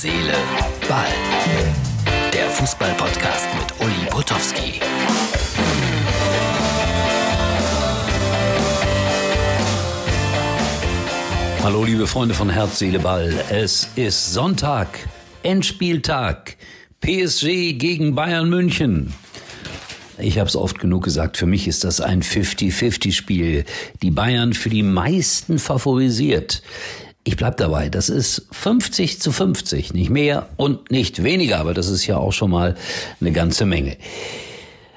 Seele, Ball. Der Fußball-Podcast mit Uli Potowski. Hallo liebe Freunde von Herz, Seele, Ball. Es ist Sonntag, Endspieltag. PSG gegen Bayern München. Ich habe es oft genug gesagt, für mich ist das ein 50-50-Spiel. Die Bayern für die meisten favorisiert. Ich bleib dabei, das ist 50 zu 50, nicht mehr und nicht weniger, aber das ist ja auch schon mal eine ganze Menge.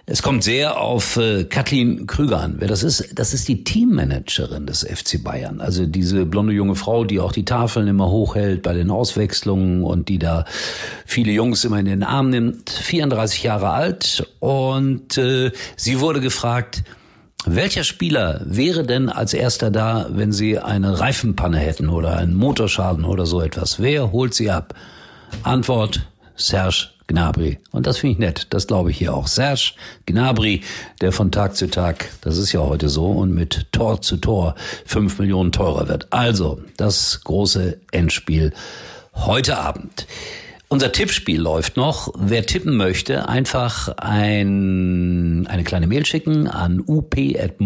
Es kommt sehr auf äh, Kathleen Krüger an. Wer das ist, das ist die Teammanagerin des FC Bayern. Also diese blonde junge Frau, die auch die Tafeln immer hochhält bei den Auswechslungen und die da viele Jungs immer in den Arm nimmt. 34 Jahre alt und äh, sie wurde gefragt, welcher Spieler wäre denn als erster da, wenn Sie eine Reifenpanne hätten oder einen Motorschaden oder so etwas? Wer holt Sie ab? Antwort Serge Gnabry. Und das finde ich nett. Das glaube ich hier auch. Serge Gnabry, der von Tag zu Tag, das ist ja heute so, und mit Tor zu Tor fünf Millionen teurer wird. Also, das große Endspiel heute Abend. Unser Tippspiel läuft noch. Wer tippen möchte, einfach ein, eine kleine Mail schicken an up.mux.tv.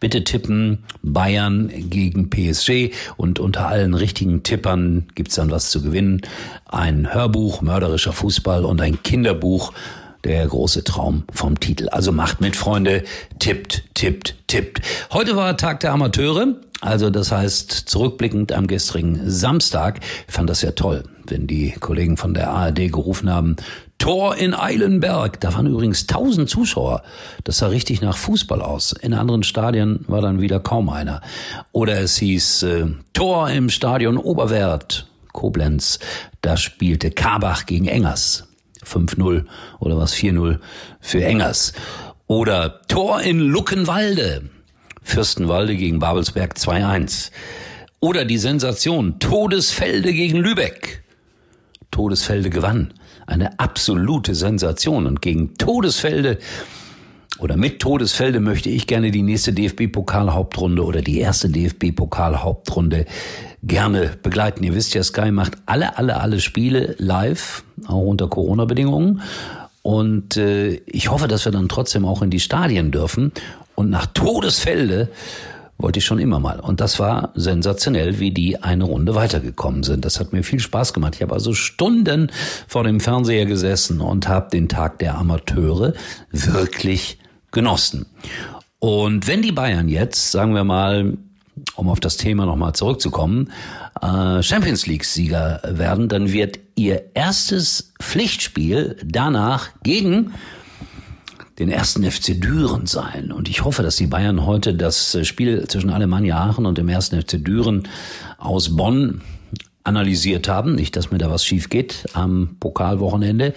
Bitte tippen Bayern gegen PSG und unter allen richtigen Tippern gibt's dann was zu gewinnen. Ein Hörbuch, mörderischer Fußball und ein Kinderbuch der große Traum vom Titel. Also macht mit, Freunde. Tippt, tippt, tippt. Heute war Tag der Amateure. Also das heißt, zurückblickend am gestrigen Samstag fand das ja toll, wenn die Kollegen von der ARD gerufen haben, Tor in Eilenberg. Da waren übrigens tausend Zuschauer. Das sah richtig nach Fußball aus. In anderen Stadien war dann wieder kaum einer. Oder es hieß äh, Tor im Stadion Oberwert, Koblenz. Da spielte Karbach gegen Engers. 5-0 oder was 4-0 für Engers. Oder Tor in Luckenwalde. Fürstenwalde gegen Babelsberg 2-1. Oder die Sensation Todesfelde gegen Lübeck. Todesfelde gewann. Eine absolute Sensation. Und gegen Todesfelde oder mit Todesfelde möchte ich gerne die nächste DFB-Pokal-Hauptrunde oder die erste DFB-Pokal-Hauptrunde gerne begleiten. Ihr wisst ja, Sky macht alle, alle, alle Spiele live, auch unter Corona-Bedingungen. Und äh, ich hoffe, dass wir dann trotzdem auch in die Stadien dürfen. Und nach Todesfelde wollte ich schon immer mal. Und das war sensationell, wie die eine Runde weitergekommen sind. Das hat mir viel Spaß gemacht. Ich habe also Stunden vor dem Fernseher gesessen und habe den Tag der Amateure wirklich genossen. Und wenn die Bayern jetzt, sagen wir mal, um auf das Thema nochmal zurückzukommen, äh, Champions League-Sieger werden, dann wird ihr erstes Pflichtspiel danach gegen den ersten FC Düren sein. Und ich hoffe, dass die Bayern heute das Spiel zwischen Alemannia Aachen und dem ersten FC Düren aus Bonn analysiert haben. Nicht, dass mir da was schief geht am Pokalwochenende.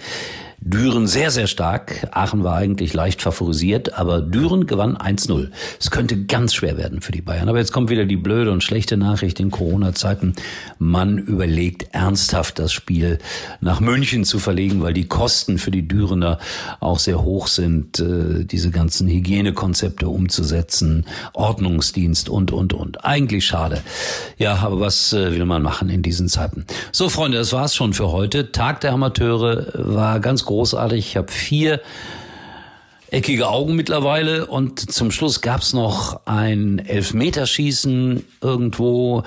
Düren sehr, sehr stark. Aachen war eigentlich leicht favorisiert, aber Düren gewann 1-0. Es könnte ganz schwer werden für die Bayern. Aber jetzt kommt wieder die blöde und schlechte Nachricht in Corona-Zeiten. Man überlegt ernsthaft, das Spiel nach München zu verlegen, weil die Kosten für die Dürener auch sehr hoch sind, äh, diese ganzen Hygienekonzepte umzusetzen, Ordnungsdienst und, und, und. Eigentlich schade. Ja, aber was äh, will man machen in diesen Zeiten? So, Freunde, das war's schon für heute. Tag der Amateure war ganz großartig. Ich habe vier eckige Augen mittlerweile und zum Schluss gab's noch ein Elfmeterschießen irgendwo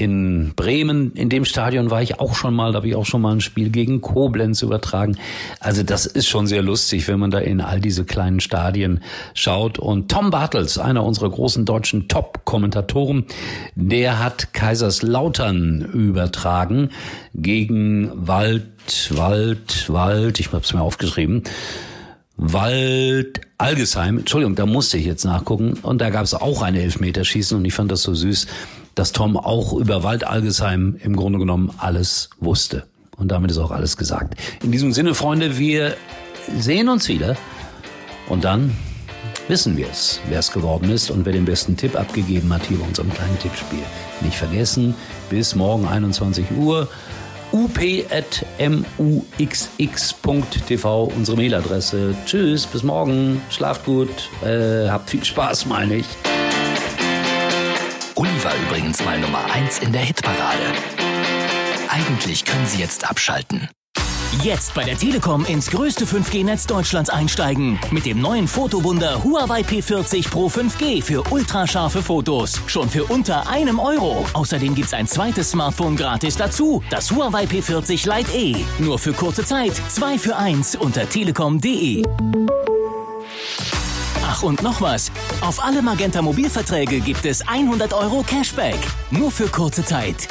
in Bremen, in dem Stadion war ich auch schon mal, da habe ich auch schon mal ein Spiel gegen Koblenz übertragen. Also das ist schon sehr lustig, wenn man da in all diese kleinen Stadien schaut. Und Tom Bartels, einer unserer großen deutschen Top-Kommentatoren, der hat Kaiserslautern übertragen gegen Wald, Wald, Wald, ich habe es mir aufgeschrieben. Wald Algesheim, Entschuldigung, da musste ich jetzt nachgucken. Und da gab es auch ein Elfmeterschießen und ich fand das so süß dass Tom auch über Waldalgesheim im Grunde genommen alles wusste. Und damit ist auch alles gesagt. In diesem Sinne, Freunde, wir sehen uns wieder. Und dann wissen wir es, wer es geworden ist und wer den besten Tipp abgegeben hat hier bei unserem kleinen Tippspiel. Nicht vergessen, bis morgen 21 Uhr up.muxx.tv, unsere Mailadresse. Tschüss, bis morgen, schlaft gut, äh, habt viel Spaß, meine ich. Übrigens mal Nummer 1 in der Hitparade. Eigentlich können Sie jetzt abschalten. Jetzt bei der Telekom ins größte 5G-Netz Deutschlands einsteigen. Mit dem neuen Fotowunder Huawei P40 Pro 5G für ultrascharfe Fotos. Schon für unter einem Euro. Außerdem gibt's ein zweites Smartphone gratis dazu. Das Huawei P40 Lite E. Nur für kurze Zeit. Zwei für eins unter telekom.de. Ach und noch was. Auf alle Magenta Mobilverträge gibt es 100 Euro Cashback. Nur für kurze Zeit.